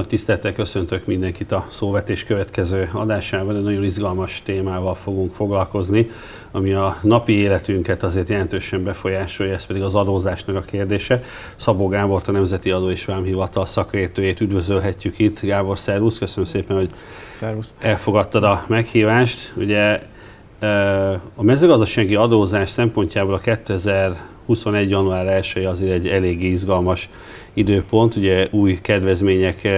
Nagy tisztelettel köszöntök mindenkit a szóvetés következő adásában. Egy nagyon izgalmas témával fogunk foglalkozni, ami a napi életünket azért jelentősen befolyásolja, ez pedig az adózásnak a kérdése. Szabó Gábor, a Nemzeti Adó és Vámhivatal szakértőjét üdvözölhetjük itt. Gábor, szervusz, köszönöm szépen, hogy szervusz. elfogadtad a meghívást. Ugye a mezőgazdasági adózás szempontjából a 2021. január 1 azért egy elég izgalmas időpont. Ugye új kedvezmények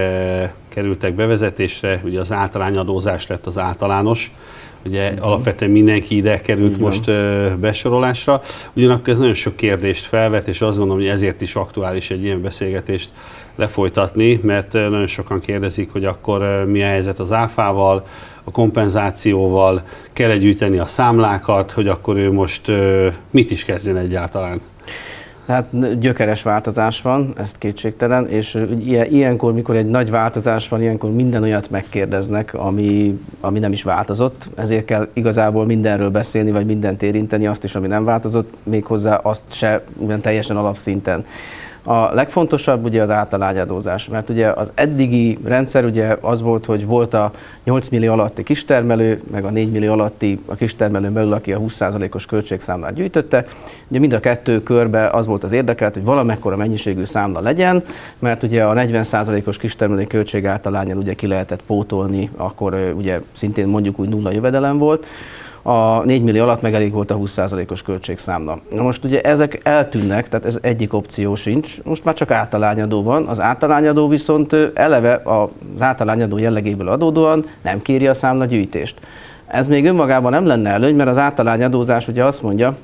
kerültek bevezetésre, ugye az általányadózás lett az általános, ugye uh-huh. alapvetően mindenki ide került Igen. most besorolásra. Ugyanakkor ez nagyon sok kérdést felvet, és azt gondolom, hogy ezért is aktuális egy ilyen beszélgetést lefolytatni, mert nagyon sokan kérdezik, hogy akkor mi a helyzet az áfával, a kompenzációval, kell gyűjteni a számlákat, hogy akkor ő most mit is kezdjen egyáltalán. Tehát gyökeres változás van, ez kétségtelen, és ilyenkor, mikor egy nagy változás van, ilyenkor minden olyat megkérdeznek, ami, ami nem is változott, ezért kell igazából mindenről beszélni, vagy mindent érinteni, azt is, ami nem változott, méghozzá azt se teljesen alapszinten. A legfontosabb ugye az általányadózás, mert ugye az eddigi rendszer ugye az volt, hogy volt a 8 millió alatti kistermelő, meg a 4 millió alatti a kistermelő belül, aki a 20%-os költségszámlát gyűjtötte. Ugye mind a kettő körbe az volt az érdekelt, hogy valamekkora mennyiségű számla legyen, mert ugye a 40%-os kistermelő költség általányán ugye ki lehetett pótolni, akkor ugye szintén mondjuk úgy nulla jövedelem volt a 4 millió alatt meg elég volt a 20%-os költségszámla. Na most ugye ezek eltűnnek, tehát ez egyik opció sincs, most már csak általányadó van, az általányadó viszont eleve az általányadó jellegéből adódóan nem kéri a számlagyűjtést. Ez még önmagában nem lenne előny, mert az általányadózás ugye azt mondja,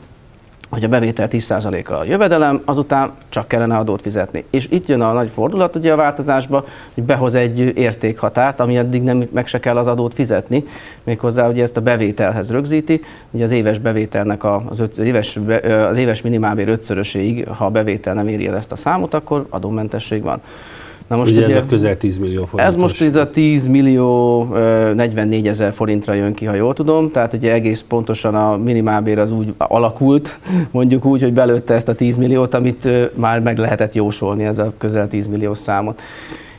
hogy a bevétel 10%-a a jövedelem, azután csak kellene adót fizetni. És itt jön a nagy fordulat ugye a változásba, hogy behoz egy értékhatárt, ami addig nem meg se kell az adót fizetni, méghozzá ugye ezt a bevételhez rögzíti, ugye az éves bevételnek a, az, öt, az, éves, az éves minimálbér ötszöröséig, ha a bevétel nem éri el ezt a számot, akkor adómentesség van. Na most ugye, ugye ez a közel 10 millió forint. Ez most ez a 10 millió 44 ezer forintra jön ki, ha jól tudom, tehát ugye egész pontosan a minimálbér az úgy alakult, mondjuk úgy, hogy belőtte ezt a 10 milliót, amit már meg lehetett jósolni, ez a közel 10 milliós számot.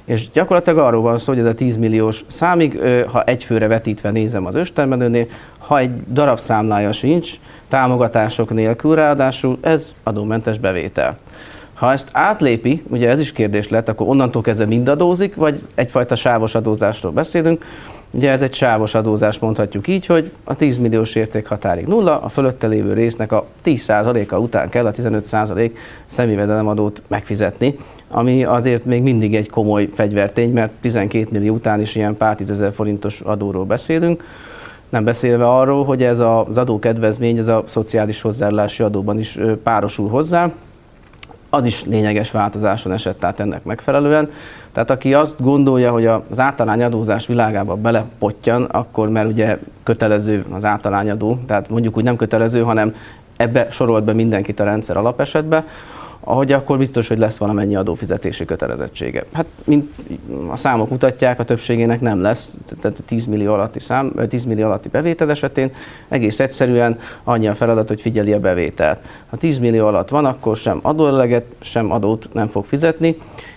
És gyakorlatilag arról van szó, hogy ez a 10 milliós számig, ha egy főre vetítve nézem az őstermelőnél, ha egy darab számlája sincs, támogatások nélkül ráadásul, ez adómentes bevétel. Ha ezt átlépi, ugye ez is kérdés lett, akkor onnantól kezdve mind adózik, vagy egyfajta sávos adózásról beszélünk. Ugye ez egy sávos adózás, mondhatjuk így, hogy a 10 milliós értékhatárig nulla, a fölötte lévő résznek a 10%-a után kell a 15% személyvedelemadót megfizetni, ami azért még mindig egy komoly fegyvertény, mert 12 millió után is ilyen pár tízezer forintos adóról beszélünk. Nem beszélve arról, hogy ez az adókedvezmény, ez a szociális hozzájárulási adóban is párosul hozzá, az is lényeges változáson esett tehát ennek megfelelően. Tehát aki azt gondolja, hogy az általányadózás világába belepottyan, akkor mert ugye kötelező az általányadó, tehát mondjuk úgy nem kötelező, hanem ebbe sorolt be mindenkit a rendszer alapesetbe, ahogy akkor biztos, hogy lesz valamennyi adófizetési kötelezettsége. Hát, mint a számok mutatják, a többségének nem lesz, tehát 10 millió alatti, szám, 10 millió alatti bevétel esetén egész egyszerűen annyi a feladat, hogy figyeli a bevételt. Ha 10 millió alatt van, akkor sem adóleget, sem adót nem fog fizetni.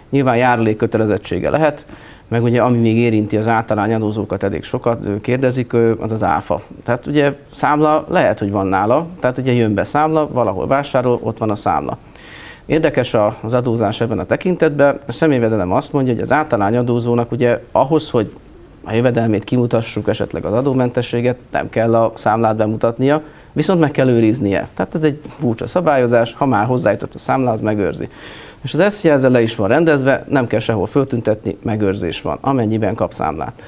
Nyilván járulék kötelezettsége lehet, meg ugye ami még érinti az általányadózókat elég sokat kérdezik, az az áfa. Tehát ugye számla lehet, hogy van nála, tehát ugye jön be számla, valahol vásárol, ott van a számla. Érdekes az adózás ebben a tekintetben. A személyvedelem azt mondja, hogy az általányadózónak ugye ahhoz, hogy a jövedelmét kimutassuk, esetleg az adómentességet, nem kell a számlát bemutatnia, viszont meg kell őriznie. Tehát ez egy furcsa szabályozás, ha már hozzájutott a számla, az megőrzi. És az SZIA ezzel le is van rendezve, nem kell sehol föltüntetni, megőrzés van, amennyiben kap számlát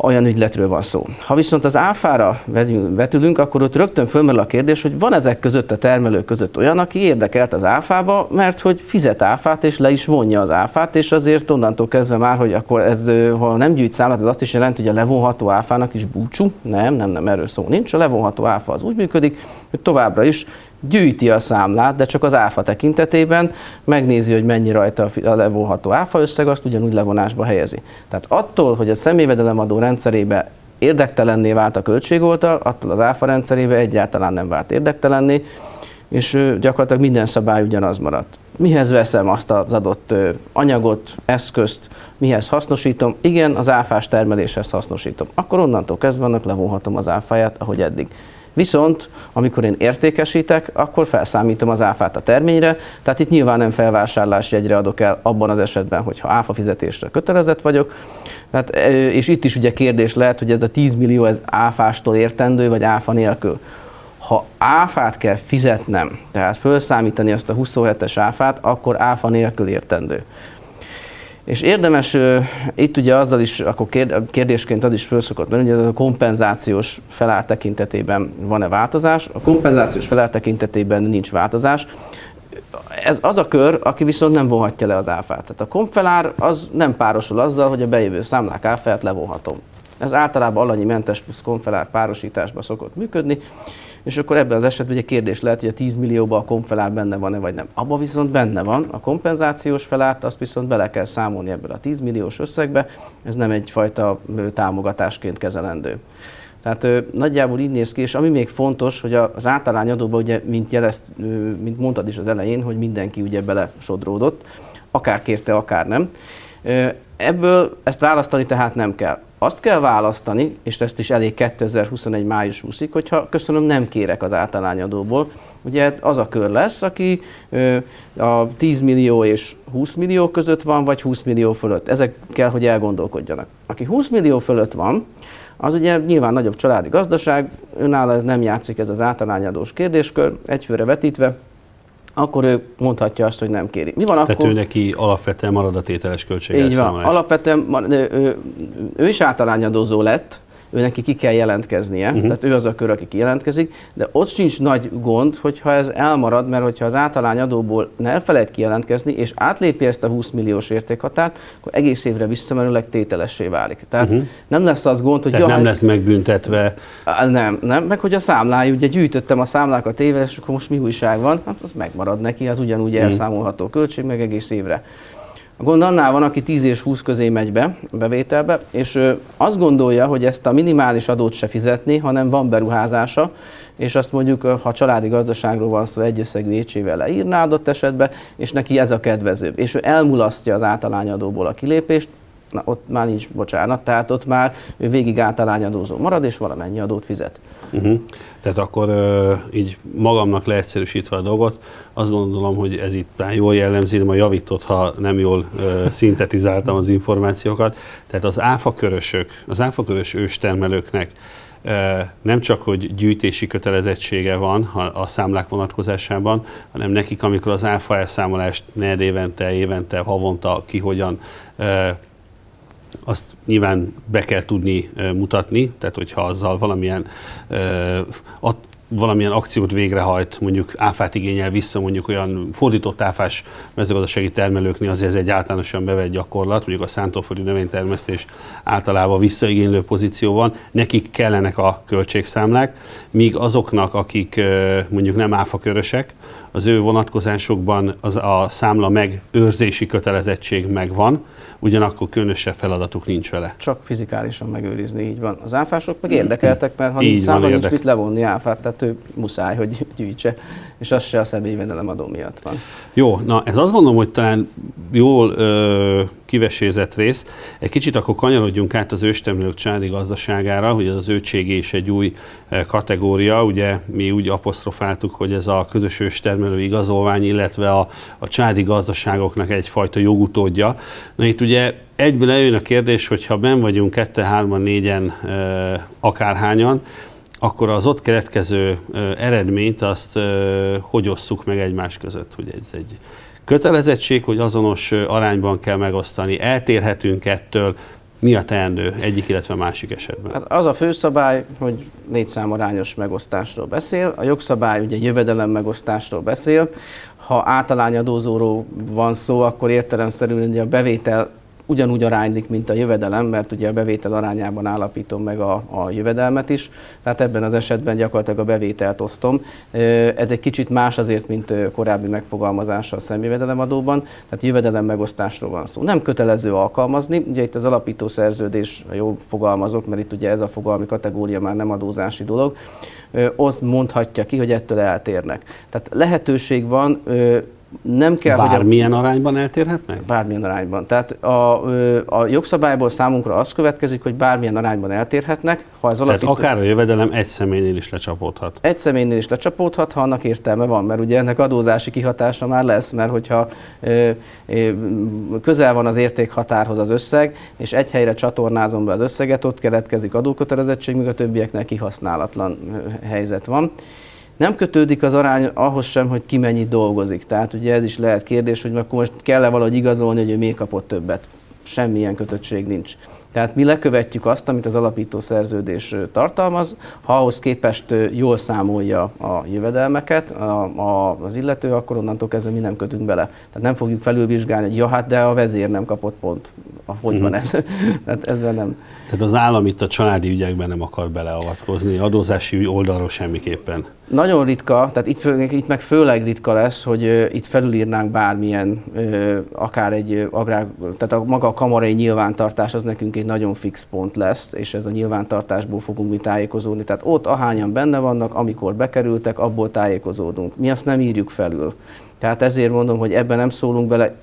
olyan ügyletről van szó. Ha viszont az áfára vetülünk, akkor ott rögtön fölmerül a kérdés, hogy van ezek között a termelők között olyan, aki érdekelt az áfába, mert hogy fizet áfát, és le is vonja az áfát, és azért onnantól kezdve már, hogy akkor ez, ha nem gyűjt számát, ez azt is jelenti, hogy a levonható áfának is búcsú. Nem, nem, nem, erről szó nincs. A levonható áfa az úgy működik, hogy továbbra is gyűjti a számlát, de csak az áfa tekintetében megnézi, hogy mennyi rajta a levonható áfa összeg, azt ugyanúgy levonásba helyezi. Tehát attól, hogy a személyvedelemadó rendszerébe érdektelenné vált a költségoltal, attól az áfa rendszerébe egyáltalán nem vált érdektelenné, és gyakorlatilag minden szabály ugyanaz maradt. Mihez veszem azt az adott anyagot, eszközt, mihez hasznosítom? Igen, az áfás termeléshez hasznosítom. Akkor onnantól kezdve annak levonhatom az áfáját, ahogy eddig. Viszont amikor én értékesítek, akkor felszámítom az áfát a terményre, tehát itt nyilván nem felvásárlási jegyre adok el abban az esetben, hogyha áfa fizetésre kötelezett vagyok, tehát, és itt is ugye kérdés lehet, hogy ez a 10 millió ez áfástól értendő, vagy áfa nélkül. Ha áfát kell fizetnem, tehát felszámítani azt a 27-es áfát, akkor áfa nélkül értendő. És érdemes itt ugye azzal is, akkor kérdésként az is felszokott mert hogy a kompenzációs felár tekintetében van-e változás. A kompenzációs felár tekintetében nincs változás. Ez az a kör, aki viszont nem vonhatja le az áfát. Tehát a kompfelár az nem párosul azzal, hogy a bejövő számlák áfát levonhatom. Ez általában alanyi mentes plusz konfelár párosításban szokott működni, és akkor ebben az esetben ugye kérdés lehet, hogy a 10 millióban a kompfelár benne van-e vagy nem. Abban viszont benne van, a kompenzációs felárt azt viszont bele kell számolni ebből a 10 milliós összegbe, ez nem egyfajta támogatásként kezelendő. Tehát ö, nagyjából így néz ki, és ami még fontos, hogy az általányadóban, ugye, mint, jelezt, ö, mint mondtad is az elején, hogy mindenki ugye bele sodródott, akár kérte, akár nem. Ebből ezt választani tehát nem kell azt kell választani, és ezt is elég 2021. május 20-ig, hogyha köszönöm, nem kérek az általányadóból. Ugye az a kör lesz, aki a 10 millió és 20 millió között van, vagy 20 millió fölött. Ezek kell, hogy elgondolkodjanak. Aki 20 millió fölött van, az ugye nyilván nagyobb családi gazdaság, önálló ez nem játszik ez az általányadós kérdéskör, egyfőre vetítve, akkor ő mondhatja azt, hogy nem kéri. Mi van Tehát akkor? ő neki alapvetően marad a tételes költség Így van, alapvetően ő, ő, ő is általányadózó lett, ő neki ki kell jelentkeznie, uh-huh. tehát ő az a kör, aki kijelentkezik, de ott sincs nagy gond, hogyha ez elmarad, mert hogyha az általány adóból ne elfelejt kijelentkezni, és átlépi ezt a 20 milliós értékhatárt, akkor egész évre visszamenőleg tételessé válik. Tehát uh-huh. nem lesz az gond, hogy... Tehát jaj, nem lesz megbüntetve. Nem, nem, meg hogy a számlája, ugye gyűjtöttem a számlákat éve, és akkor most mi újság van, hát az megmarad neki, az ugyanúgy uh-huh. elszámolható költség, meg egész évre. A gond annál van, aki 10 és 20 közé megy be a bevételbe, és ő azt gondolja, hogy ezt a minimális adót se fizetni, hanem van beruházása, és azt mondjuk, ha családi gazdaságról van szó, egyösszegű écsével leírná adott esetben, és neki ez a kedvezőbb. És ő elmulasztja az általányadóból a kilépést, na ott már nincs bocsánat, tehát ott már ő végig általányadózó marad, és valamennyi adót fizet. Uh-huh. Tehát akkor így magamnak leegyszerűsítve a dolgot, azt gondolom, hogy ez itt már jól jellemzi, ma javított, ha nem jól szintetizáltam az információkat. Tehát az áfakörösök, az áfakörös őstermelőknek nem csak, hogy gyűjtési kötelezettsége van a számlák vonatkozásában, hanem nekik, amikor az áfa elszámolást negyed évente, évente, havonta ki hogyan azt nyilván be kell tudni mutatni, tehát hogyha azzal valamilyen valamilyen akciót végrehajt, mondjuk áfát igényel vissza, mondjuk olyan fordított áfás mezőgazdasági termelőknél azért ez egy általánosan bevett gyakorlat, mondjuk a szántóföldi növénytermesztés általában visszaigénylő pozíció van, nekik kellenek a költségszámlák, míg azoknak, akik mondjuk nem áfakörösek, az ő vonatkozásokban az a számla megőrzési kötelezettség megvan, ugyanakkor különösebb feladatuk nincs vele. Csak fizikálisan megőrizni, így van. Az áfások meg érdekeltek, mert ha nincs számla, nincs mit levonni áfát, tehát ő muszáj, hogy gyűjtse, és az se a személyi adó miatt van. Jó, na ez azt gondolom, hogy talán jól ö, kivesézett rész. Egy kicsit akkor kanyarodjunk át az őstemlők családi gazdaságára, hogy az őtség is egy új kategória, ugye mi úgy apostrofáltuk, hogy ez a közös őstermelő igazolvány, illetve a, a családi gazdaságoknak egyfajta jogutódja. Na itt ugye egyből eljön a kérdés, hogy ha ben vagyunk kette, hárman, négyen, akárhányan, akkor az ott keletkező eredményt azt hogy osszuk meg egymás között, hogy ez egy kötelezettség, hogy azonos arányban kell megosztani, eltérhetünk ettől, mi a teendő? Egyik, illetve másik esetben? Hát az a főszabály, hogy létszámarányos megosztásról beszél, a jogszabály ugye jövedelem megosztásról beszél, ha általányadózóról van szó, akkor értelemszerűen ugye a bevétel ugyanúgy aránylik, mint a jövedelem, mert ugye a bevétel arányában állapítom meg a, a jövedelmet is, tehát ebben az esetben gyakorlatilag a bevételt osztom. Ez egy kicsit más azért, mint korábbi megfogalmazása a szemjövedelemadóban, tehát jövedelem megosztásról van szó. Nem kötelező alkalmazni, ugye itt az alapító szerződés, jól fogalmazok, mert itt ugye ez a fogalmi kategória már nem adózási dolog, azt mondhatja ki, hogy ettől eltérnek. Tehát lehetőség van nem kell, Bármilyen hogy a, arányban eltérhetnek? Bármilyen arányban. Tehát a, a jogszabályból számunkra az következik, hogy bármilyen arányban eltérhetnek. Ha az alapító... Tehát akár a jövedelem egy személynél is lecsapódhat. Egy személynél is lecsapódhat, ha annak értelme van, mert ugye ennek adózási kihatása már lesz, mert hogyha ö, ö, közel van az értékhatárhoz az összeg, és egy helyre csatornázom be az összeget, ott keletkezik adókötelezettség, míg a többieknek kihasználatlan helyzet van. Nem kötődik az arány ahhoz sem, hogy ki mennyit dolgozik. Tehát ugye ez is lehet kérdés, hogy akkor most kell-e valahogy igazolni, hogy ő még kapott többet. Semmilyen kötöttség nincs. Tehát mi lekövetjük azt, amit az alapító szerződés tartalmaz, ha ahhoz képest jól számolja a jövedelmeket a, a, az illető, akkor onnantól kezdve mi nem kötünk bele. Tehát nem fogjuk felülvizsgálni, hogy ja, hát de a vezér nem kapott pont. Hogy van ez? Tehát ezzel nem. Tehát az állam itt a családi ügyekben nem akar beleavatkozni, adózási oldalról semmiképpen. Nagyon ritka, tehát itt, itt meg főleg ritka lesz, hogy itt felülírnánk bármilyen, akár egy agrár, tehát a maga a kamarai nyilvántartás az nekünk egy nagyon fix pont lesz, és ez a nyilvántartásból fogunk mi tájékozódni. Tehát ott ahányan benne vannak, amikor bekerültek, abból tájékozódunk. Mi azt nem írjuk felül. Tehát ezért mondom, hogy ebben nem szólunk bele.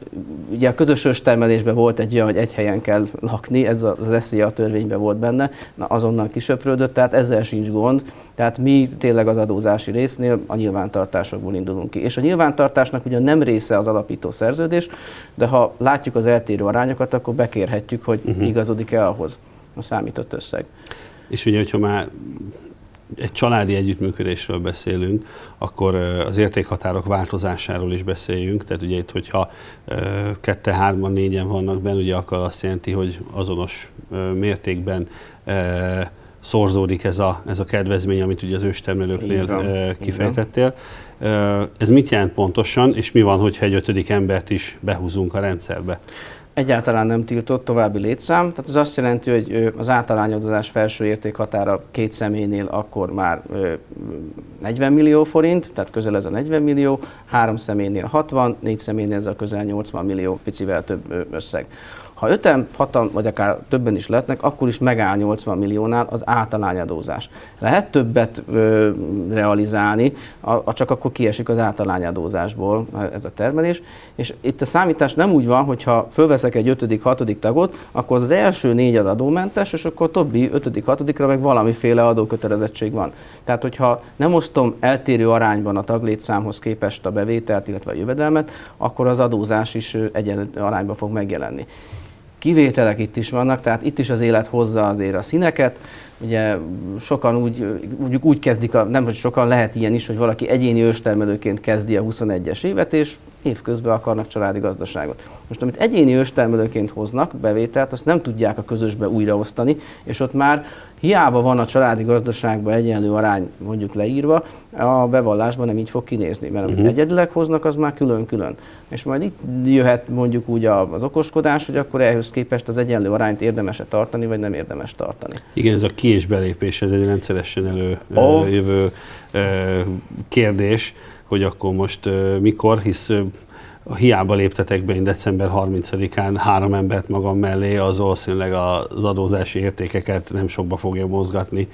Ugye a közös őstermelésben volt egy olyan, hogy egy helyen kell lakni, ez az a törvényben volt benne, na azonnal kisöprődött, tehát ezzel sincs gond. Tehát mi tényleg az adózási résznél a nyilvántartásokból indulunk ki. És a nyilvántartásnak ugye nem része az alapító szerződés, de ha látjuk az eltérő arányokat, akkor bekérhetjük, hogy uh-huh. igazodik-e ahhoz a számított összeg. És ugye, hogyha már egy családi együttműködésről beszélünk, akkor az értékhatárok változásáról is beszéljünk. Tehát ugye itt, hogyha kette, hárman, négyen vannak benne, ugye akkor azt jelenti, hogy azonos mértékben szorzódik ez a, ez a kedvezmény, amit ugye az őstermelőknél kifejtettél. Ez mit jelent pontosan, és mi van, hogyha egy ötödik embert is behúzunk a rendszerbe? Egyáltalán nem tiltott további létszám, tehát ez azt jelenti, hogy az általányadozás felső értékhatára két személynél akkor már 40 millió forint, tehát közel ez a 40 millió, három személynél 60, négy személynél ez a közel 80 millió, picivel több összeg. Ha öten, hatan, vagy akár többen is lehetnek, akkor is megáll 80 milliónál az általányadózás. Lehet többet ö, realizálni, a, a csak akkor kiesik az általányadózásból ez a termelés. És itt a számítás nem úgy van, hogy ha fölveszek egy ötödik, hatodik tagot, akkor az, első négy az adómentes, és akkor a többi ötödik, hatodikra meg valamiféle adókötelezettség van. Tehát, hogyha nem osztom eltérő arányban a taglétszámhoz képest a bevételt, illetve a jövedelmet, akkor az adózás is egyenlő arányban fog megjelenni. Kivételek itt is vannak, tehát itt is az élet hozza azért a színeket. Ugye sokan úgy, úgy, úgy kezdik, a, nem hogy sokan lehet ilyen is, hogy valaki egyéni őstermelőként kezdi a 21-es évet, és évközben akarnak családi gazdaságot. Most amit egyéni őstermelőként hoznak bevételt, azt nem tudják a közösbe újraosztani, és ott már hiába van a családi gazdaságban egyenlő arány mondjuk leírva, a bevallásban nem így fog kinézni, mert amit uh-huh. egyedileg hoznak, az már külön-külön. És majd itt jöhet mondjuk úgy az okoskodás, hogy akkor ehhez képest az egyenlő arányt érdemes-e tartani, vagy nem érdemes tartani. Igen, ez a ki- és belépés, ez egy rendszeresen előjövő oh. kérdés, hogy akkor most mikor, hisz hiába léptetek be én december 30-án három embert magam mellé, az valószínűleg az adózási értékeket nem sokba fogja mozgatni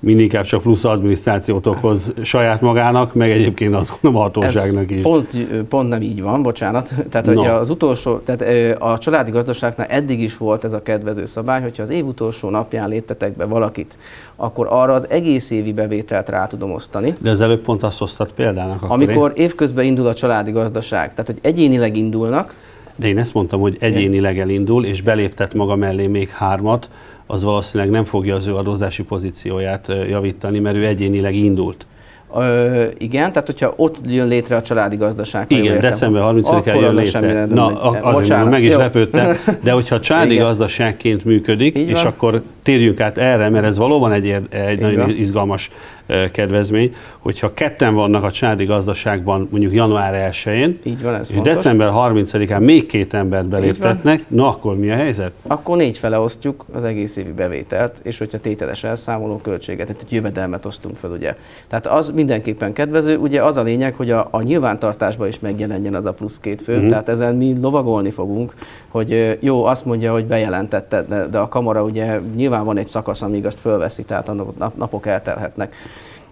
inkább csak plusz adminisztrációt okoz saját magának, meg egyébként azt gondolom a hatóságnak is. Pont, pont nem így van, bocsánat. Tehát no. az utolsó, tehát a családi gazdaságnál eddig is volt ez a kedvező szabály, hogyha az év utolsó napján léptetek be valakit, akkor arra az egész évi bevételt rá tudom osztani. De az előbb pont azt hoztad példának. Akkor amikor én... évközben indul a családi gazdaság, tehát hogy egyénileg indulnak, de én ezt mondtam, hogy egyénileg elindul, és beléptet maga mellé még hármat, az valószínűleg nem fogja az ő adózási pozícióját javítani, mert ő egyénileg indult. Ö, igen, tehát hogyha ott jön létre a családi gazdaság. Igen, értem, december 30-án jön létre. Na, azért Bocsánat, meg is jó. lepődtem, de hogyha családi igen. gazdaságként működik, és akkor térjünk át erre, mert ez valóban egy, egy nagyon izgalmas kedvezmény, hogyha ketten vannak a családi gazdaságban mondjuk január 1-én, Így van, ez és fontos. december 30-án még két embert beléptetnek, na akkor mi a helyzet? Akkor négy fele osztjuk az egész évi bevételt, és hogyha tételes elszámoló költséget, tehát jövedelmet osztunk fel, ugye. Tehát az mindenképpen kedvező, ugye az a lényeg, hogy a, a nyilvántartásban is megjelenjen az a plusz két fő, uh-huh. tehát ezen mi lovagolni fogunk, hogy jó, azt mondja, hogy bejelentette, de, de a kamara ugye nyilván van egy szakasz, amíg azt fölveszi, tehát a napok eltelhetnek.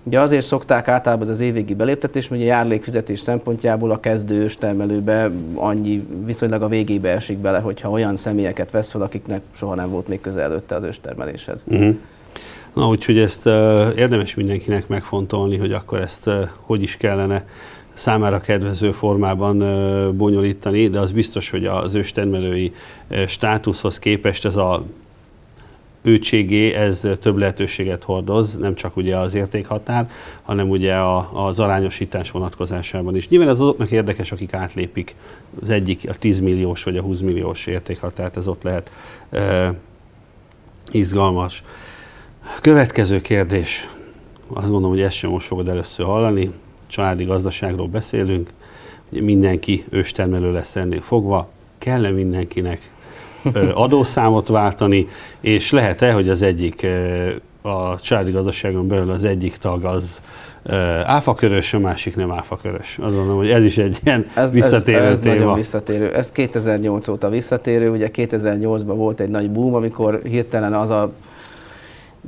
Ugye azért szokták általában az évvégi beléptetés, hogy a járlékfizetés szempontjából a kezdő termelőbe annyi viszonylag a végébe esik bele, hogyha olyan személyeket vesz fel, akiknek soha nem volt még közel előtte az őstermeléshez. Uh-huh. Na, úgyhogy ezt érdemes mindenkinek megfontolni, hogy akkor ezt hogy is kellene számára kedvező formában bonyolítani, de az biztos, hogy az őstermelői státuszhoz képest ez a őtségé, ez több lehetőséget hordoz, nem csak ugye az értékhatár, hanem ugye a, az arányosítás vonatkozásában is. Nyilván ez azoknak érdekes, akik átlépik az egyik, a 10 milliós vagy a 20 milliós értékhatárt, ez ott lehet e, izgalmas. Következő kérdés. Azt mondom, hogy ezt sem most fogod először hallani. Családi gazdaságról beszélünk. Ugye mindenki őstermelő lesz ennél fogva. Kell-e mindenkinek adószámot váltani, és lehet-e, hogy az egyik a családi gazdaságon belül az egyik tag az áfakörös, a másik nem áfakörös. Azt mondom, hogy ez is egy ilyen ez, visszatérő ez, ez téma. nagyon visszatérő. Ez 2008 óta visszatérő. Ugye 2008-ban volt egy nagy boom, amikor hirtelen az a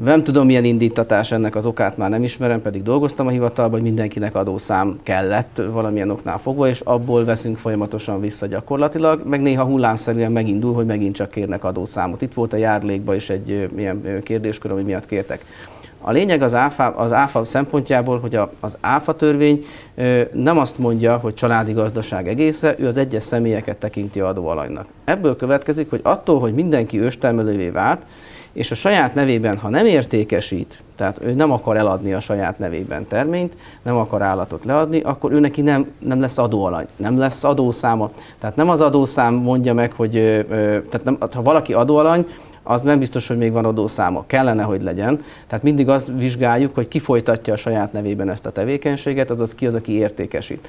nem tudom, milyen indítatás ennek az okát már nem ismerem, pedig dolgoztam a hivatalban, hogy mindenkinek adószám kellett valamilyen oknál fogva, és abból veszünk folyamatosan vissza gyakorlatilag, meg néha hullámszerűen megindul, hogy megint csak kérnek adószámot. Itt volt a járlékba is egy ilyen kérdéskör, ami miatt kértek. A lényeg az áfa, az áfa szempontjából, hogy a, az áfa törvény nem azt mondja, hogy családi gazdaság egésze, ő az egyes személyeket tekinti adóalanynak. Ebből következik, hogy attól, hogy mindenki őstermelővé vált, és a saját nevében, ha nem értékesít, tehát ő nem akar eladni a saját nevében terményt, nem akar állatot leadni, akkor ő neki nem, nem lesz adóalany, nem lesz adószáma. Tehát nem az adószám mondja meg, hogy tehát nem, ha valaki adóalany, az nem biztos, hogy még van adószáma. Kellene, hogy legyen. Tehát mindig azt vizsgáljuk, hogy ki folytatja a saját nevében ezt a tevékenységet, azaz ki az, aki értékesít.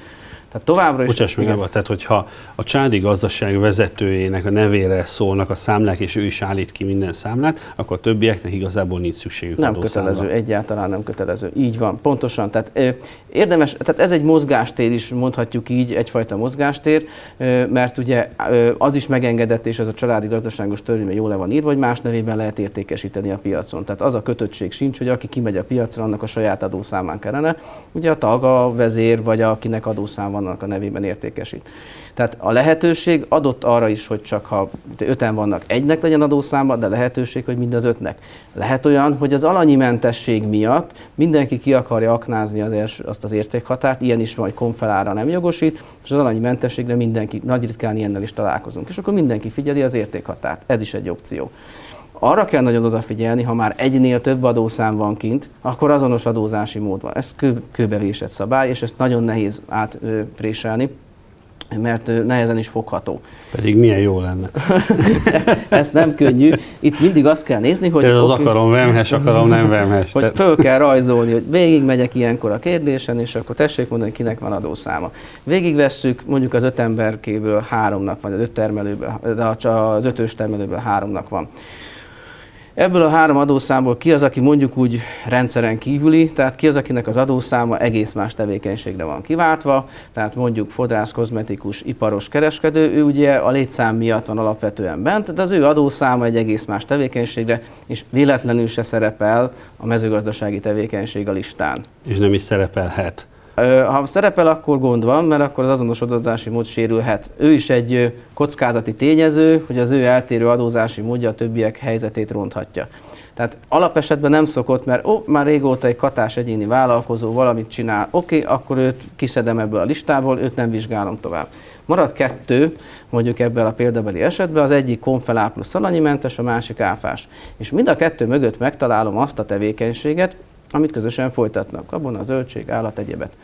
Tehát továbbra is... Bocsáss meg, tehát hogyha a csádi gazdaság vezetőjének a nevére szólnak a számlák, és ő is állít ki minden számlát, akkor a többieknek igazából nincs szükségük Nem kötelező, egyáltalán nem kötelező. Így van, pontosan. Tehát érdemes, tehát ez egy mozgástér is, mondhatjuk így, egyfajta mozgástér, mert ugye az is megengedett, és ez a családi gazdaságos törvény jól le van írva, hogy más nevében lehet értékesíteni a piacon. Tehát az a kötöttség sincs, hogy aki kimegy a piacra, annak a saját adószámán kellene. Ugye a tag, a vezér, vagy akinek adószám vannak a nevében értékesít. Tehát a lehetőség adott arra is, hogy csak ha öten vannak, egynek legyen adószáma, de lehetőség, hogy mind az ötnek. Lehet olyan, hogy az alanyi mentesség miatt mindenki ki akarja aknázni az els, azt az értékhatárt, ilyen is van, hogy konfelára nem jogosít, és az alanyi mentességre mindenki, nagy ritkán ilyennel is találkozunk. És akkor mindenki figyeli az értékhatárt. Ez is egy opció. Arra kell nagyon odafigyelni, ha már egynél több adószám van kint, akkor azonos adózási mód van. Ez kő, kőbevésett szabály, és ezt nagyon nehéz átpréselni mert nehezen is fogható. Pedig milyen jó lenne. ezt, ezt nem könnyű. Itt mindig azt kell nézni, hogy... Ez az okay, akarom vemhes, akarom nem vemhes. Hogy föl kell rajzolni, hogy végigmegyek ilyenkor a kérdésen, és akkor tessék mondani, kinek van adószáma. Végigvesszük, mondjuk az öt emberkéből háromnak van, az öt termelőből, de az ötös termelőből háromnak van. Ebből a három adószámból ki az, aki mondjuk úgy rendszeren kívüli, tehát ki az, akinek az adószáma egész más tevékenységre van kiváltva, tehát mondjuk fodrász, kozmetikus, iparos kereskedő, ő ugye a létszám miatt van alapvetően bent, de az ő adószáma egy egész más tevékenységre, és véletlenül se szerepel a mezőgazdasági tevékenység a listán. És nem is szerepelhet. Ha szerepel, akkor gond van, mert akkor az azonos adózási mód sérülhet. Ő is egy kockázati tényező, hogy az ő eltérő adózási módja a többiek helyzetét ronthatja. Tehát alapesetben nem szokott, mert ó, már régóta egy katás egyéni vállalkozó valamit csinál, oké, akkor őt kiszedem ebből a listából, őt nem vizsgálom tovább. Marad kettő, mondjuk ebben a példabeli esetben, az egyik konfelá plusz mentes, a másik áfás. És mind a kettő mögött megtalálom azt a tevékenységet, amit közösen folytatnak, a zöldség, állat, egyebet.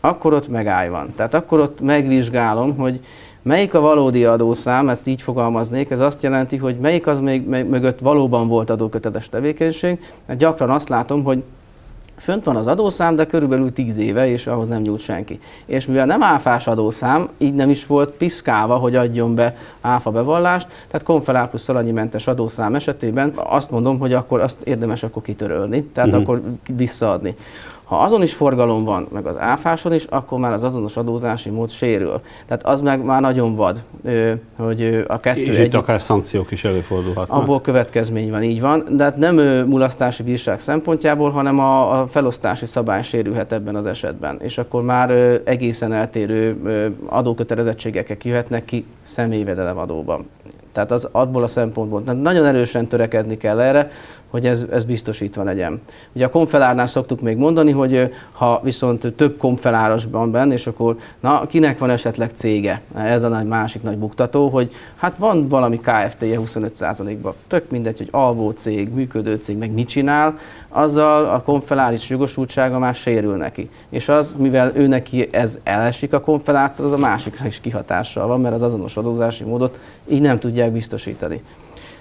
Akkor ott megáll van. Tehát akkor ott megvizsgálom, hogy melyik a valódi adószám, ezt így fogalmaznék, ez azt jelenti, hogy melyik az még mögött valóban volt adókötetes tevékenység, mert gyakran azt látom, hogy fönt van az adószám, de körülbelül 10 éve, és ahhoz nem nyújt senki. És mivel nem áfás adószám, így nem is volt piszkálva, hogy adjon be áfa bevallást, tehát konfelál plusz mentes adószám esetében azt mondom, hogy akkor azt érdemes akkor kitörölni, tehát uh-huh. akkor visszaadni. Ha azon is forgalom van, meg az áfáson is, akkor már az azonos adózási mód sérül. Tehát az meg már nagyon vad, hogy a kettő És egy... itt akár szankciók is előfordulhatnak. Abból következmény van, így van. De hát nem mulasztási bírság szempontjából, hanem a, a felosztási szabály sérülhet ebben az esetben. És akkor már egészen eltérő adókötelezettségek jöhetnek ki személyvedelem adóban. Tehát az abból a szempontból tehát nagyon erősen törekedni kell erre, hogy ez, ez biztosítva legyen. Ugye a konfelárnál szoktuk még mondani, hogy ha viszont több konfeláros van benne, és akkor na, kinek van esetleg cége? Ez a nagy másik nagy buktató, hogy hát van valami KFT-je 25%-ban, tök mindegy, hogy alvó cég, működő cég, meg mit csinál, azzal a konfeláris jogosultsága már sérül neki. És az, mivel ő neki ez elesik a konfelártól, az a másikra is kihatással van, mert az azonos adózási módot így nem tudják biztosítani.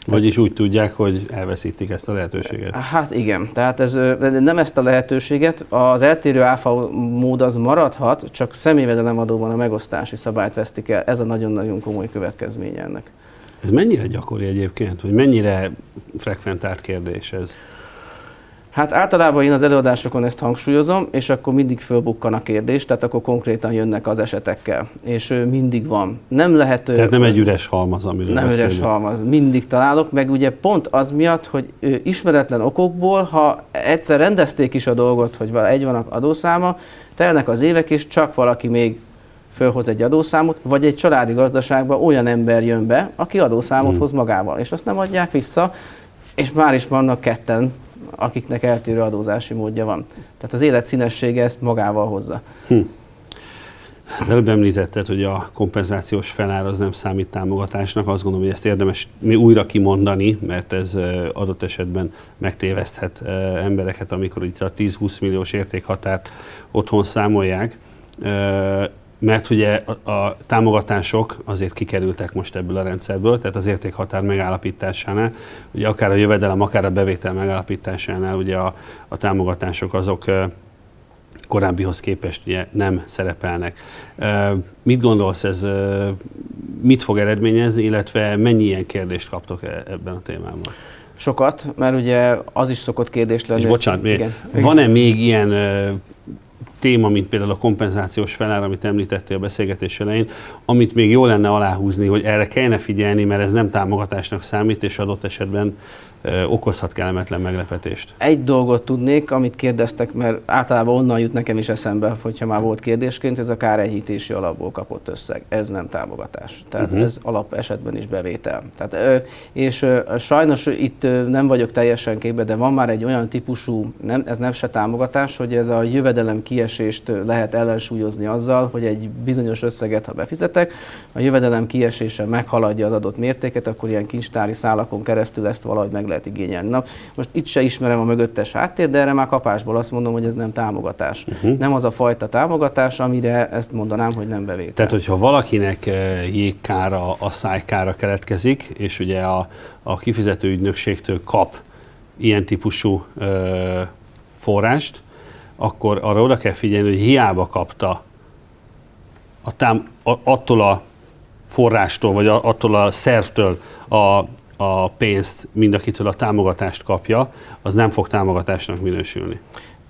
Vagyis úgy tudják, hogy elveszítik ezt a lehetőséget. Hát igen, tehát ez nem ezt a lehetőséget, az eltérő áfa mód az maradhat, csak személyvedelemadóban a megosztási szabályt vesztik el. Ez a nagyon-nagyon komoly következménye ennek. Ez mennyire gyakori egyébként, hogy mennyire frekventált kérdés ez? Hát általában én az előadásokon ezt hangsúlyozom, és akkor mindig fölbukkan a kérdés, tehát akkor konkrétan jönnek az esetekkel, és mindig van. Nem lehet... Tehát nem egy üres halmaz, amiről Nem beszélünk. üres halmaz, mindig találok, meg ugye pont az miatt, hogy ismeretlen okokból, ha egyszer rendezték is a dolgot, hogy egy van adószáma, telnek az évek, és csak valaki még fölhoz egy adószámot, vagy egy családi gazdaságban olyan ember jön be, aki adószámot hmm. hoz magával, és azt nem adják vissza, és már is vannak ketten akiknek eltérő adózási módja van. Tehát az élet színessége ezt magával hozza. Hm. Hát előbb említetted, hogy a kompenzációs felár az nem számít támogatásnak. Azt gondolom, hogy ezt érdemes mi újra kimondani, mert ez adott esetben megtéveszthet embereket, amikor itt a 10-20 milliós értékhatárt otthon számolják mert ugye a, a támogatások azért kikerültek most ebből a rendszerből, tehát az értékhatár megállapításánál, ugye akár a jövedelem, akár a bevétel megállapításánál ugye a, a támogatások azok korábbihoz képest ugye nem szerepelnek. Mit gondolsz, ez mit fog eredményezni, illetve mennyi ilyen kérdést kaptok e, ebben a témában? Sokat, mert ugye az is szokott kérdés lenni. És bocsánat, van-e még ilyen téma, mint például a kompenzációs felár, amit említettél a beszélgetés elején, amit még jó lenne aláhúzni, hogy erre kellene figyelni, mert ez nem támogatásnak számít, és adott esetben okozhat kellemetlen meglepetést. Egy dolgot tudnék, amit kérdeztek, mert általában onnan jut nekem is eszembe, hogyha már volt kérdésként, ez a kárenyhítési alapból kapott összeg. Ez nem támogatás. Tehát uh-huh. ez alap esetben is bevétel. Tehát, és sajnos itt nem vagyok teljesen képbe, de van már egy olyan típusú, nem, ez nem se támogatás, hogy ez a jövedelem kiesést lehet ellensúlyozni azzal, hogy egy bizonyos összeget, ha befizetek, a jövedelem kiesése meghaladja az adott mértéket, akkor ilyen kincstári szálakon keresztül ezt valahogy meg lehet igényelni. Na, most itt se ismerem a mögöttes háttér, de erre már kapásból azt mondom, hogy ez nem támogatás. Uh-huh. Nem az a fajta támogatás, amire ezt mondanám, hogy nem bevétel. Tehát, hogyha valakinek eh, jégkára, asszálykára keletkezik, és ugye a, a kifizető ügynökségtől kap ilyen típusú ö, eh, forrást, akkor arra oda kell figyelni, hogy hiába kapta a tám, a, attól a forrástól, vagy a, attól a szervtől a a pénzt mind akitől a támogatást kapja, az nem fog támogatásnak minősülni.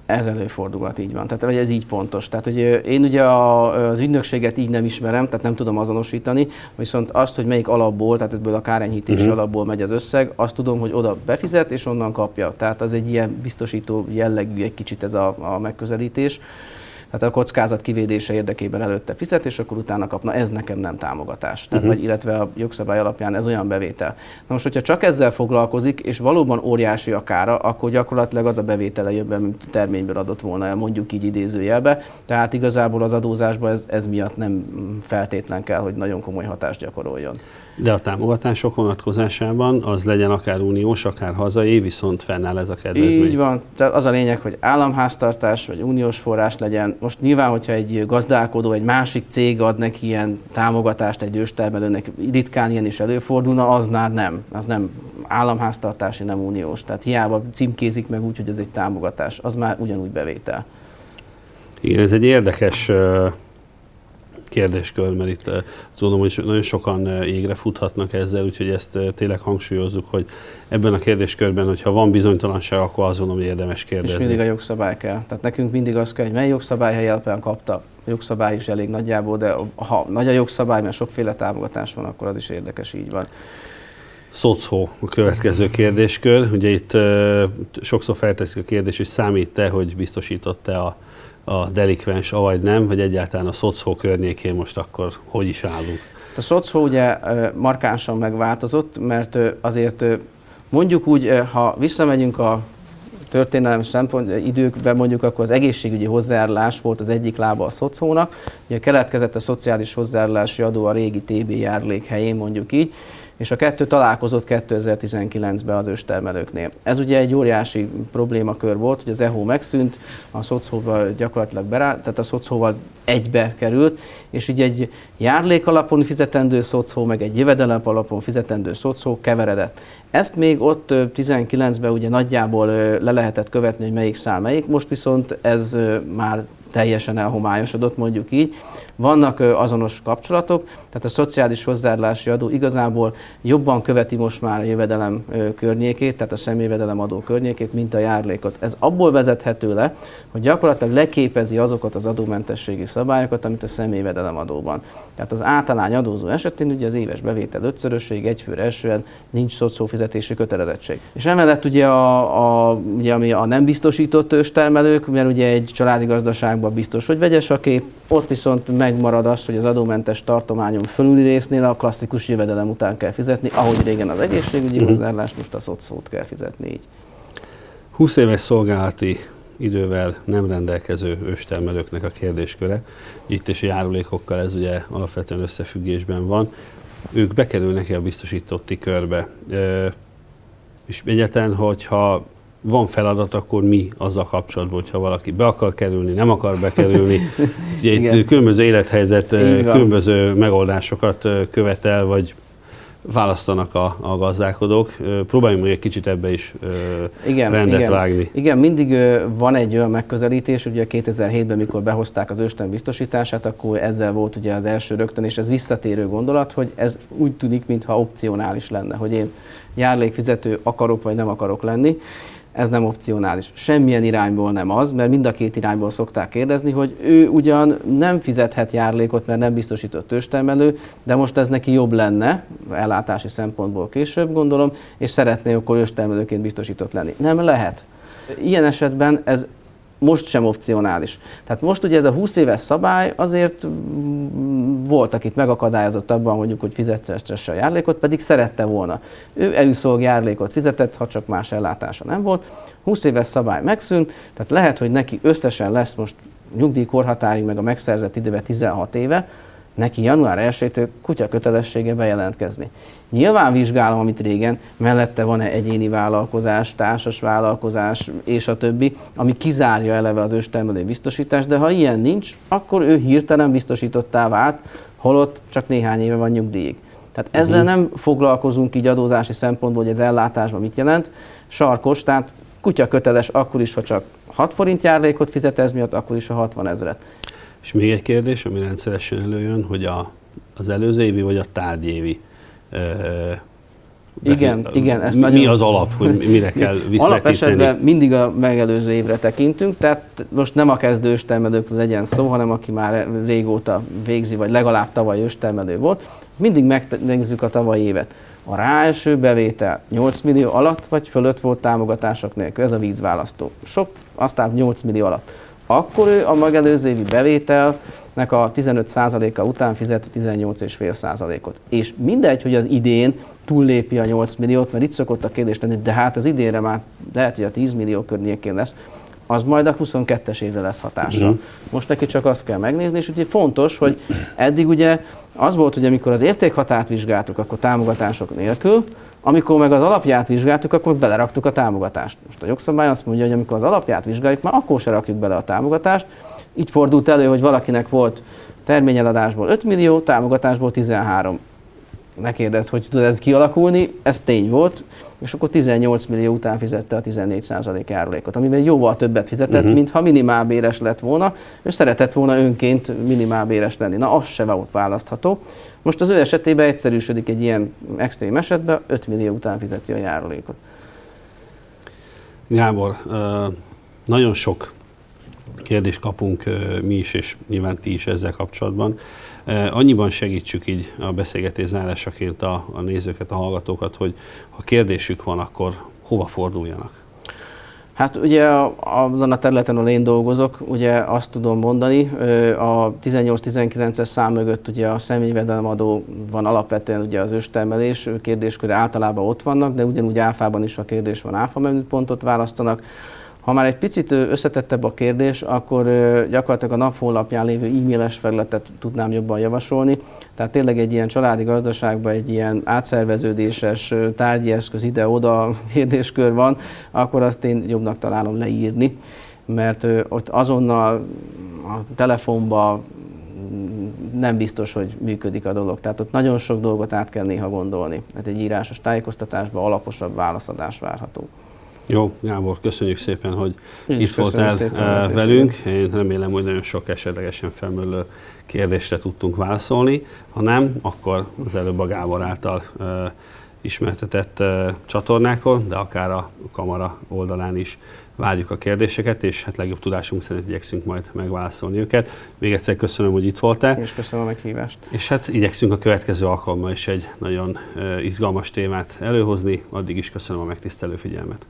Ez előfordulhat, így van. Tehát vagy ez így pontos. Tehát, hogy én ugye a, az ügynökséget így nem ismerem, tehát nem tudom azonosítani, viszont azt, hogy melyik alapból, tehát ebből a kárenyhítési uh-huh. alapból megy az összeg, azt tudom, hogy oda befizet, és onnan kapja. Tehát az egy ilyen biztosító jellegű egy kicsit ez a, a megközelítés tehát a kockázat kivédése érdekében előtte fizet, és akkor utána kapna, ez nekem nem támogatás. Tehát, uh-huh. vagy, illetve a jogszabály alapján ez olyan bevétel. Na most, hogyha csak ezzel foglalkozik, és valóban óriási a kára, akkor gyakorlatilag az a bevétele be, mint terményből adott volna, mondjuk így idézőjelbe. Tehát igazából az adózásban ez, ez miatt nem feltétlen kell, hogy nagyon komoly hatást gyakoroljon. De a támogatások vonatkozásában az legyen akár uniós, akár hazai, viszont fennáll ez a kedvezmény. Így van. Tehát az a lényeg, hogy államháztartás vagy uniós forrás legyen. Most nyilván, hogyha egy gazdálkodó, egy másik cég ad neki ilyen támogatást egy őstermelőnek, ritkán ilyen is előfordulna, az már nem. Az nem államháztartási, nem uniós. Tehát hiába címkézik meg úgy, hogy ez egy támogatás. Az már ugyanúgy bevétel. Igen, ez egy érdekes kérdéskör, mert itt azt gondolom, hogy nagyon sokan égre futhatnak ezzel, úgyhogy ezt tényleg hangsúlyozzuk, hogy ebben a kérdéskörben, hogyha van bizonytalanság, akkor azt gondolom, hogy érdemes kérdezni. És mindig a jogszabály kell. Tehát nekünk mindig az kell, hogy mely jogszabály helyelpen kapta. A jogszabály is elég nagyjából, de ha nagy a jogszabály, mert sokféle támogatás van, akkor az is érdekes, így van. Szocó a következő kérdéskör. Ugye itt uh, sokszor felteszik a kérdés, hogy számít-e, hogy biztosított-e a, a delikvens, avagy nem, vagy egyáltalán a szocó környékén most akkor hogy is állunk? A szocó ugye markánsan megváltozott, mert azért mondjuk úgy, ha visszamegyünk a történelem szempont időkben mondjuk, akkor az egészségügyi hozzájárulás volt az egyik lába a szocónak. Ugye keletkezett a szociális hozzájárulási adó a régi TB járlék helyén, mondjuk így, és a kettő találkozott 2019-ben az őstermelőknél. Ez ugye egy óriási problémakör volt, hogy az EHO megszűnt, a szocóval gyakorlatilag berá, tehát a szocóval egybe került, és így egy járlék alapon fizetendő szocó, meg egy jövedelem alapon fizetendő szocó keveredett. Ezt még ott 19-ben ugye nagyjából le lehetett követni, hogy melyik szám melyik, most viszont ez már teljesen elhomályosodott, mondjuk így. Vannak azonos kapcsolatok, tehát a szociális hozzájárulási adó igazából jobban követi most már a jövedelem környékét, tehát a személyvedelem adó környékét, mint a járlékot. Ez abból vezethető le, hogy gyakorlatilag leképezi azokat az adómentességi szabályokat, amit a személyvedelem adóban. Tehát az általány adózó esetén ugye az éves bevétel ötszörösség, egyfőre esően nincs szociófizetési kötelezettség. És emellett ugye, a, a, ugye ami a nem biztosított őstermelők, mert ugye egy családi gazdaságban biztos, hogy vegyes a kép, ott viszont megmarad az, hogy az adómentes tartományon fölüli résznél a klasszikus jövedelem után kell fizetni, ahogy régen az egészségügyi uh-huh. hozzáállás, most a szocót kell fizetni így. 20 éves szolgálati idővel nem rendelkező őstermelőknek a kérdésköre. Itt is a járulékokkal ez ugye alapvetően összefüggésben van. Ők bekerülnek-e a biztosítotti körbe? És egyáltalán, hogyha van feladat, akkor mi azzal kapcsolatban, hogyha valaki be akar kerülni, nem akar bekerülni. Ugye itt különböző élethelyzet, különböző megoldásokat követel, vagy választanak a, a gazdálkodók. Próbáljunk meg egy kicsit ebbe is igen, rendet igen. vágni. Igen, mindig van egy olyan megközelítés, ugye 2007-ben, mikor behozták az ősten biztosítását, akkor ezzel volt ugye az első rögtön, és ez visszatérő gondolat, hogy ez úgy tűnik, mintha opcionális lenne, hogy én járlékfizető akarok vagy nem akarok lenni ez nem opcionális. Semmilyen irányból nem az, mert mind a két irányból szokták kérdezni, hogy ő ugyan nem fizethet járlékot, mert nem biztosított tőstermelő, de most ez neki jobb lenne, ellátási szempontból később gondolom, és szeretné akkor őstermelőként biztosított lenni. Nem lehet. Ilyen esetben ez most sem opcionális. Tehát most ugye ez a 20 éves szabály azért volt, akit megakadályozott abban, mondjuk, hogy fizetsesse a járlékot, pedig szerette volna. Ő előszolg járlékot fizetett, ha csak más ellátása nem volt. 20 éves szabály megszűnt, tehát lehet, hogy neki összesen lesz most nyugdíjkorhatárig, meg a megszerzett időben 16 éve, neki január 1-től kutya kötelessége bejelentkezni. Nyilván vizsgálom, amit régen, mellette van-e egyéni vállalkozás, társas vállalkozás és a többi, ami kizárja eleve az őstermelő biztosítást, de ha ilyen nincs, akkor ő hirtelen biztosítottá vált, holott csak néhány éve van nyugdíjig. Tehát uh-huh. ezzel nem foglalkozunk így adózási szempontból, hogy ez ellátásban mit jelent. Sarkos, tehát kutya köteles akkor is, ha csak 6 forint járlékot fizet ez miatt, akkor is a 60 ezeret. És még egy kérdés, ami rendszeresen előjön, hogy a, az előző évi vagy a tárgyévi de igen, igen. Ezt mi, nagyon... az alap, hogy mire kell visszatekinteni? Alapesetben mindig a megelőző évre tekintünk, tehát most nem a kezdő őstermelők legyen szó, hanem aki már régóta végzi, vagy legalább tavaly őstermelő volt. Mindig megnézzük a tavalyi évet. A ráeső bevétel 8 millió alatt vagy fölött volt támogatások nélkül, ez a vízválasztó. Sok, aztán 8 millió alatt akkor ő a megelőző évi bevételnek a 15%-a után fizet 18,5%-ot. És mindegy, hogy az idén túllépi a 8 milliót, mert itt szokott a kérdés lenni, de hát az idénre már lehet, hogy a 10 millió környékén lesz, az majd a 22-es évre lesz hatása. Uh-huh. Most neki csak azt kell megnézni, és ugye fontos, hogy eddig ugye az volt, hogy amikor az értékhatárt vizsgáltuk, akkor támogatások nélkül, amikor meg az alapját vizsgáltuk, akkor beleraktuk a támogatást. Most a jogszabály azt mondja, hogy amikor az alapját vizsgáljuk, már akkor se rakjuk bele a támogatást. Így fordult elő, hogy valakinek volt terményeladásból 5 millió, támogatásból 13. ne kérdezz, hogy tud ez kialakulni, ez tény volt, és akkor 18 millió után fizette a 14% járulékot, amivel jóval többet fizetett, uh-huh. mint ha minimálbéres lett volna, és szeretett volna önként minimálbéres lenni. Na, az se volt választható. Most az ő esetében egyszerűsödik egy ilyen extrém esetben, 5 millió után fizeti a járulékot. Gábor, nagyon sok kérdést kapunk mi is, és nyilván ti is ezzel kapcsolatban. Annyiban segítsük így a beszélgetés zárásaként a, a nézőket, a hallgatókat, hogy ha kérdésük van, akkor hova forduljanak? Hát ugye azon a területen, ahol én dolgozok, ugye azt tudom mondani, a 18-19-es szám mögött ugye a személyvedelemadó van alapvetően ugye az őstermelés kérdésköre általában ott vannak, de ugyanúgy áfában is a kérdés van, áfa pontot választanak. Ha már egy picit összetettebb a kérdés, akkor gyakorlatilag a nap honlapján lévő e-mailes felületet tudnám jobban javasolni. Tehát tényleg egy ilyen családi gazdaságban egy ilyen átszerveződéses tárgyi eszköz ide-oda kérdéskör van, akkor azt én jobbnak találom leírni, mert ott azonnal a telefonba nem biztos, hogy működik a dolog. Tehát ott nagyon sok dolgot át kell néha gondolni. Tehát egy írásos tájékoztatásban alaposabb válaszadás várható. Jó, Gábor, köszönjük szépen, hogy Én itt voltál szépen, velünk. Én remélem, hogy nagyon sok esetlegesen felmerülő kérdésre tudtunk válaszolni. Ha nem, akkor az előbb a Gábor által uh, ismertetett uh, csatornákon, de akár a kamera oldalán is várjuk a kérdéseket, és hát legjobb tudásunk szerint igyekszünk majd megválaszolni őket. Még egyszer köszönöm, hogy itt voltál. És köszönöm a meghívást. És hát igyekszünk a következő alkalommal is egy nagyon uh, izgalmas témát előhozni. Addig is köszönöm a megtisztelő figyelmet.